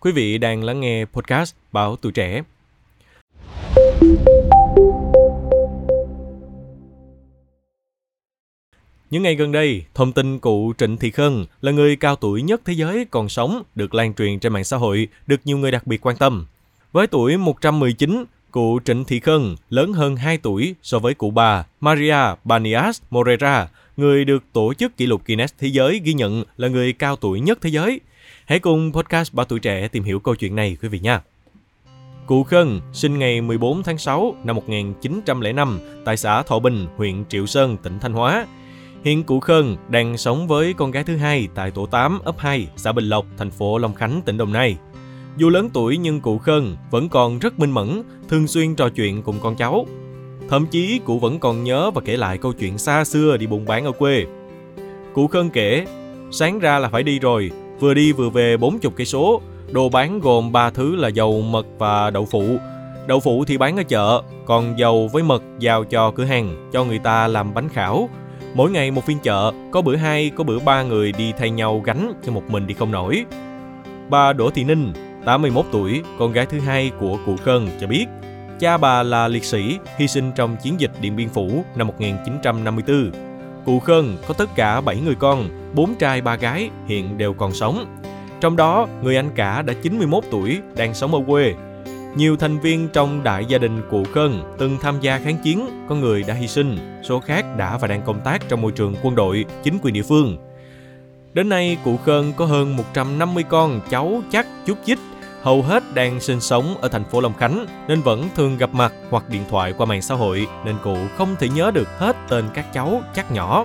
Quý vị đang lắng nghe podcast Báo Tuổi Trẻ. Những ngày gần đây, thông tin cụ Trịnh Thị Khân là người cao tuổi nhất thế giới còn sống được lan truyền trên mạng xã hội, được nhiều người đặc biệt quan tâm. Với tuổi 119, cụ Trịnh Thị Khân lớn hơn 2 tuổi so với cụ bà Maria Banias Morera, người được Tổ chức Kỷ lục Guinness Thế giới ghi nhận là người cao tuổi nhất thế giới. Hãy cùng podcast Báo Tuổi Trẻ tìm hiểu câu chuyện này quý vị nha. Cụ Khân sinh ngày 14 tháng 6 năm 1905 tại xã Thọ Bình, huyện Triệu Sơn, tỉnh Thanh Hóa. Hiện cụ Khân đang sống với con gái thứ hai tại tổ 8 ấp 2, xã Bình Lộc, thành phố Long Khánh, tỉnh Đồng Nai. Dù lớn tuổi nhưng cụ Khân vẫn còn rất minh mẫn, thường xuyên trò chuyện cùng con cháu. Thậm chí cụ vẫn còn nhớ và kể lại câu chuyện xa xưa đi buôn bán ở quê. Cụ Khân kể, sáng ra là phải đi rồi, vừa đi vừa về 40 cây số. Đồ bán gồm ba thứ là dầu, mật và đậu phụ. Đậu phụ thì bán ở chợ, còn dầu với mật giao cho cửa hàng, cho người ta làm bánh khảo. Mỗi ngày một phiên chợ, có bữa hai, có bữa ba người đi thay nhau gánh cho một mình đi không nổi. Bà Đỗ Thị Ninh, 81 tuổi, con gái thứ hai của cụ Khân cho biết, cha bà là liệt sĩ, hy sinh trong chiến dịch Điện Biên Phủ năm 1954. Cụ Khơn có tất cả 7 người con, 4 trai 3 gái hiện đều còn sống. Trong đó, người anh cả đã 91 tuổi, đang sống ở quê. Nhiều thành viên trong đại gia đình cụ Khơn từng tham gia kháng chiến, có người đã hy sinh, số khác đã và đang công tác trong môi trường quân đội, chính quyền địa phương. Đến nay, cụ Khơn có hơn 150 con cháu chắc chút chích, hầu hết đang sinh sống ở thành phố Long Khánh nên vẫn thường gặp mặt hoặc điện thoại qua mạng xã hội nên cụ không thể nhớ được hết tên các cháu chắc nhỏ.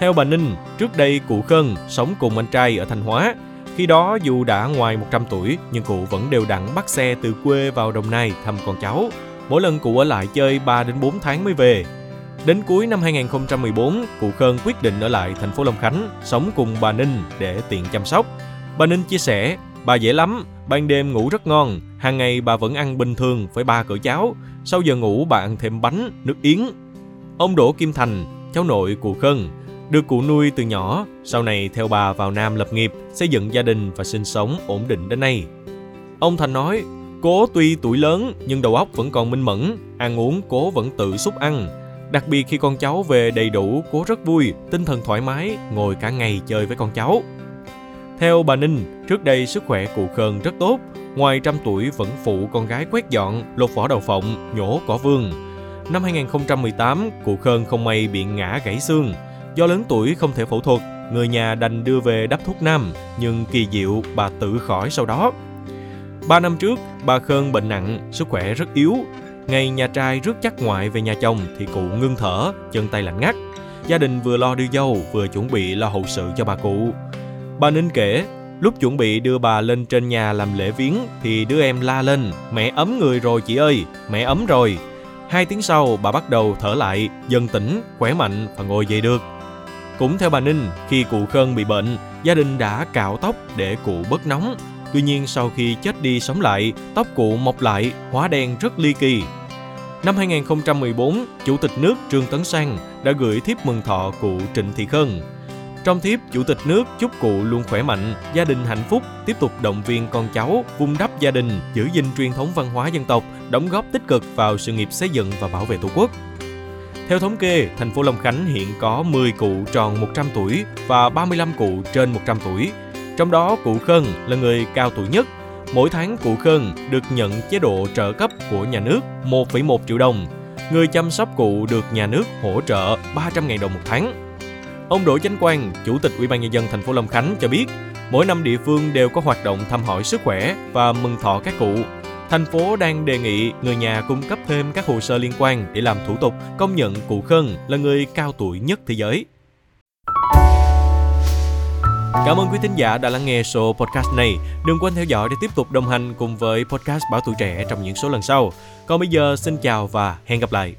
Theo bà Ninh, trước đây cụ Khân sống cùng anh trai ở Thanh Hóa. Khi đó dù đã ngoài 100 tuổi nhưng cụ vẫn đều đặn bắt xe từ quê vào Đồng Nai thăm con cháu. Mỗi lần cụ ở lại chơi 3 đến 4 tháng mới về. Đến cuối năm 2014, cụ Khân quyết định ở lại thành phố Long Khánh, sống cùng bà Ninh để tiện chăm sóc. Bà Ninh chia sẻ, bà dễ lắm, ban đêm ngủ rất ngon, hàng ngày bà vẫn ăn bình thường với ba cỡ cháo, sau giờ ngủ bà ăn thêm bánh, nước yến. Ông Đỗ Kim Thành, cháu nội cụ Khân, được cụ nuôi từ nhỏ, sau này theo bà vào Nam lập nghiệp, xây dựng gia đình và sinh sống ổn định đến nay. Ông Thành nói, cố tuy tuổi lớn nhưng đầu óc vẫn còn minh mẫn, ăn uống cố vẫn tự xúc ăn, Đặc biệt khi con cháu về đầy đủ, cố rất vui, tinh thần thoải mái, ngồi cả ngày chơi với con cháu. Theo bà Ninh, trước đây sức khỏe cụ Khơn rất tốt, ngoài trăm tuổi vẫn phụ con gái quét dọn, lột vỏ đầu phộng, nhổ cỏ vương. Năm 2018, cụ Khơn không may bị ngã gãy xương. Do lớn tuổi không thể phẫu thuật, người nhà đành đưa về đắp thuốc nam, nhưng kỳ diệu bà tự khỏi sau đó. Ba năm trước, bà Khơn bệnh nặng, sức khỏe rất yếu, Ngày nhà trai rước chắc ngoại về nhà chồng thì cụ ngưng thở, chân tay lạnh ngắt. Gia đình vừa lo đưa dâu vừa chuẩn bị lo hậu sự cho bà cụ. Bà Ninh kể, lúc chuẩn bị đưa bà lên trên nhà làm lễ viếng thì đứa em la lên, mẹ ấm người rồi chị ơi, mẹ ấm rồi. Hai tiếng sau bà bắt đầu thở lại, dần tỉnh, khỏe mạnh và ngồi dậy được. Cũng theo bà Ninh, khi cụ Khơn bị bệnh, gia đình đã cạo tóc để cụ bớt nóng. Tuy nhiên sau khi chết đi sống lại, tóc cụ mọc lại, hóa đen rất ly kỳ, Năm 2014, Chủ tịch nước Trương Tấn Sang đã gửi thiếp mừng thọ cụ Trịnh Thị Khơn. Trong thiếp, Chủ tịch nước chúc cụ luôn khỏe mạnh, gia đình hạnh phúc, tiếp tục động viên con cháu, vun đắp gia đình, giữ gìn truyền thống văn hóa dân tộc, đóng góp tích cực vào sự nghiệp xây dựng và bảo vệ Tổ quốc. Theo thống kê, thành phố Long Khánh hiện có 10 cụ tròn 100 tuổi và 35 cụ trên 100 tuổi. Trong đó, cụ Khân là người cao tuổi nhất Mỗi tháng cụ Khân được nhận chế độ trợ cấp của nhà nước 1,1 triệu đồng. Người chăm sóc cụ được nhà nước hỗ trợ 300.000 đồng một tháng. Ông Đỗ Chánh Quang, Chủ tịch Ủy ban nhân dân thành phố Long Khánh cho biết, mỗi năm địa phương đều có hoạt động thăm hỏi sức khỏe và mừng thọ các cụ. Thành phố đang đề nghị người nhà cung cấp thêm các hồ sơ liên quan để làm thủ tục công nhận cụ Khân là người cao tuổi nhất thế giới. Cảm ơn quý thính giả đã lắng nghe số podcast này. Đừng quên theo dõi để tiếp tục đồng hành cùng với podcast Bảo Tuổi Trẻ trong những số lần sau. Còn bây giờ xin chào và hẹn gặp lại.